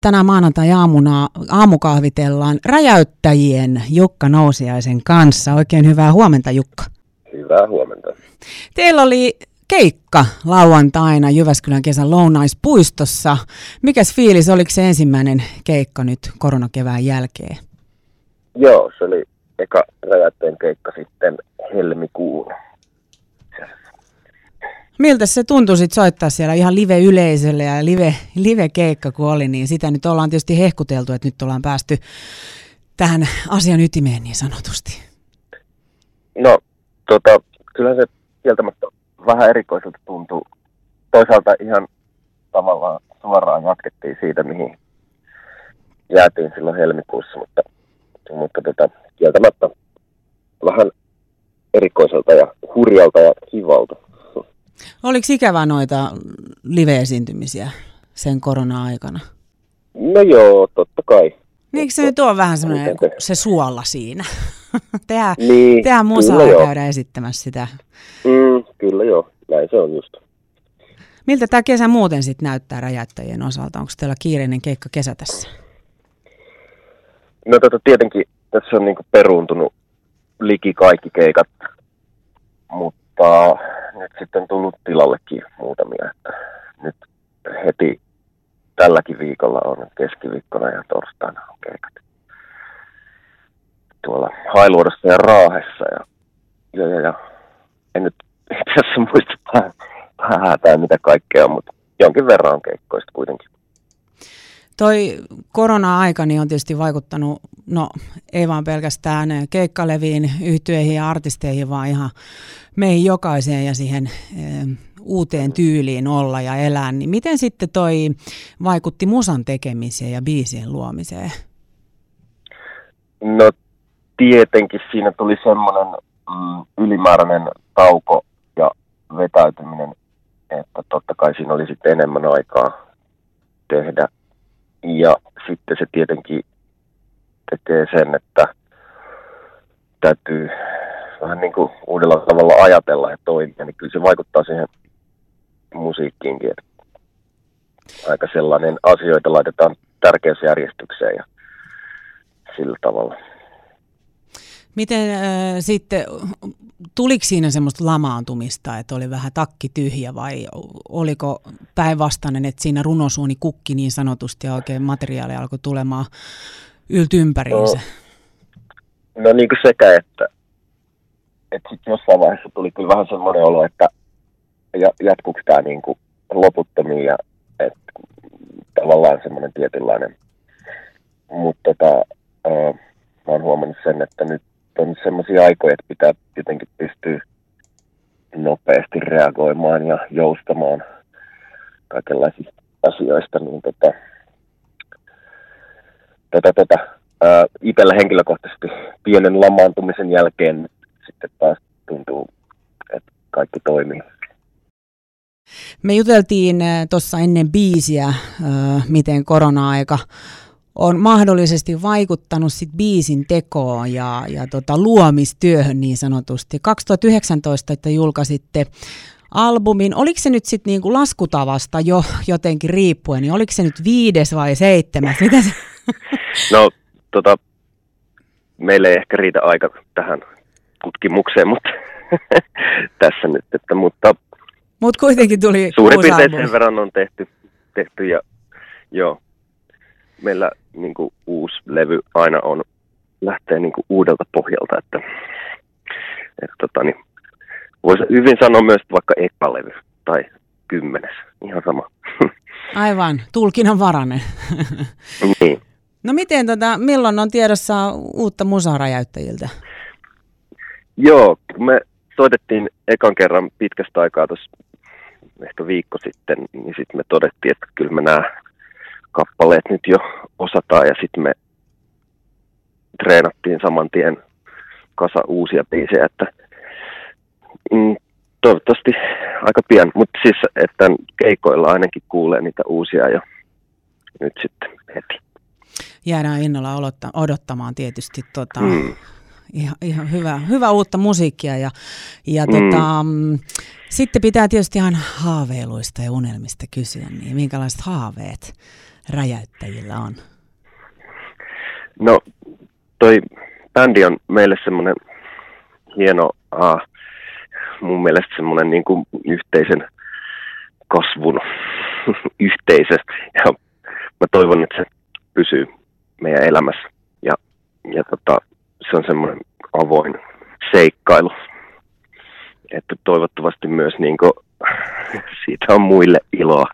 Tänään maanantai-aamuna aamukahvitellaan räjäyttäjien Jukka Nousiaisen kanssa. Oikein hyvää huomenta Jukka. Hyvää huomenta. Teillä oli keikka lauantaina Jyväskylän kesän lounaispuistossa. Mikäs fiilis, oliko se ensimmäinen keikka nyt koronakevään jälkeen? Joo, se oli eka räjäyttäjien keikka sitten helmikuun Miltä se tuntui sit soittaa siellä ihan live-yleisölle ja live, live-keikka kun oli, niin sitä nyt ollaan tietysti hehkuteltu, että nyt ollaan päästy tähän asian ytimeen niin sanotusti. No, tota, kyllä se kieltämättä vähän erikoiselta tuntuu. Toisaalta ihan tavallaan suoraan jatkettiin siitä, mihin jäätiin silloin helmikuussa, mutta, mutta tota, kieltämättä vähän erikoiselta ja hurjalta ja kivalta. Oliko ikävä noita live-esiintymisiä sen korona-aikana? No joo, totta kai. Niin, eikö se nyt ole vähän semmoinen se suola siinä? tehdään, niin, tehdään musaa ja käydä esittämässä sitä. Mm, kyllä joo, näin se on just. Miltä tämä kesä muuten sitten näyttää räjäyttäjien osalta? Onko teillä kiireinen keikka kesä tässä? No tota, tietenkin tässä on niinku peruuntunut liki kaikki keikat, mutta nyt sitten tullut tilallekin muutamia. Että nyt heti tälläkin viikolla on keskiviikkona ja torstaina on keikat. Tuolla Hailuodossa ja Raahessa ja, ja, ja, ja en nyt tässä muista vähän mitä kaikkea, mutta jonkin verran on keikkoista kuitenkin. Toi korona-aika niin on tietysti vaikuttanut, no ei vaan pelkästään keikkaleviin, yhtyeihin ja artisteihin, vaan ihan meihin jokaiseen ja siihen e, uuteen tyyliin olla ja elää. Niin miten sitten toi vaikutti musan tekemiseen ja biisien luomiseen? No tietenkin siinä tuli semmoinen mm, ylimääräinen tauko ja vetäytyminen, että totta kai siinä oli sitten enemmän aikaa tehdä ja sitten se tietenkin tekee sen, että täytyy vähän niin kuin uudella tavalla ajatella ja toimia, niin kyllä se vaikuttaa siihen musiikkiinkin, että aika sellainen asioita laitetaan tärkeässä järjestykseen ja sillä tavalla. Miten äh, sitten, tuliko siinä semmoista lamaantumista, että oli vähän takki tyhjä vai oliko päinvastainen, että siinä runosuuni kukki niin sanotusti ja oikein materiaali alkoi tulemaan yltympäriinsä? No, no niin kuin sekä, että, että sitten jossain vaiheessa tuli kyllä vähän semmoinen olo, että jatkuuko tämä niin kuin loputtomiin ja että tavallaan semmoinen tietynlainen. Mutta tota, äh, mä oon huomannut sen, että nyt on sellaisia aikoja, että pitää jotenkin pystyä nopeasti reagoimaan ja joustamaan kaikenlaisista asioista, niin tota, tota, tota, ää, itsellä henkilökohtaisesti pienen lamaantumisen jälkeen sitten taas tuntuu, että kaikki toimii. Me juteltiin tuossa ennen biisiä, miten korona-aika on mahdollisesti vaikuttanut sit biisin tekoon ja, ja tota, luomistyöhön niin sanotusti. 2019, että julkaisitte albumin, oliko se nyt sitten niinku laskutavasta jo jotenkin riippuen, niin oliko se nyt viides vai seitsemäs? Mitä se? No, tota, meille ei ehkä riitä aika tähän tutkimukseen, mutta tässä nyt, että, mutta Mut kuitenkin tuli Suurin piirtein sen verran on tehty, tehty ja joo, meillä niin kuin, uusi levy aina on, lähtee niin kuin, uudelta pohjalta, että, että tota, niin, voisi hyvin sanoa myös vaikka ekalevy tai kymmenes, ihan sama. Aivan, tulkinnan varanen. niin. No miten, tota, milloin on tiedossa uutta musaräjäyttäjiltä? Joo, me soitettiin ekan kerran pitkästä aikaa tuossa ehkä viikko sitten, niin sitten me todettiin, että kyllä me nämä kappaleet nyt jo osataan ja sitten me treenattiin saman tien kasa uusia biisejä, että mm, toivottavasti aika pian, mutta siis että keikoilla ainakin kuulee niitä uusia jo nyt sitten heti. Jäädään innolla odottamaan tietysti tota, mm. Ihan, ihan hyvä, hyvä uutta musiikkia ja, ja mm. tota, mm, sitten pitää tietysti ihan haaveiluista ja unelmista kysyä, niin minkälaiset haaveet räjäyttäjillä on? No, toi bändi on meille semmoinen hieno, uh, mun mielestä semmoinen niin kuin yhteisen kasvun yhteisö. Ja mä toivon, että se pysyy meidän elämässä. Ja, ja tota, se on semmoinen avoin seikkailu. Että toivottavasti myös niin kuin, siitä on muille iloa.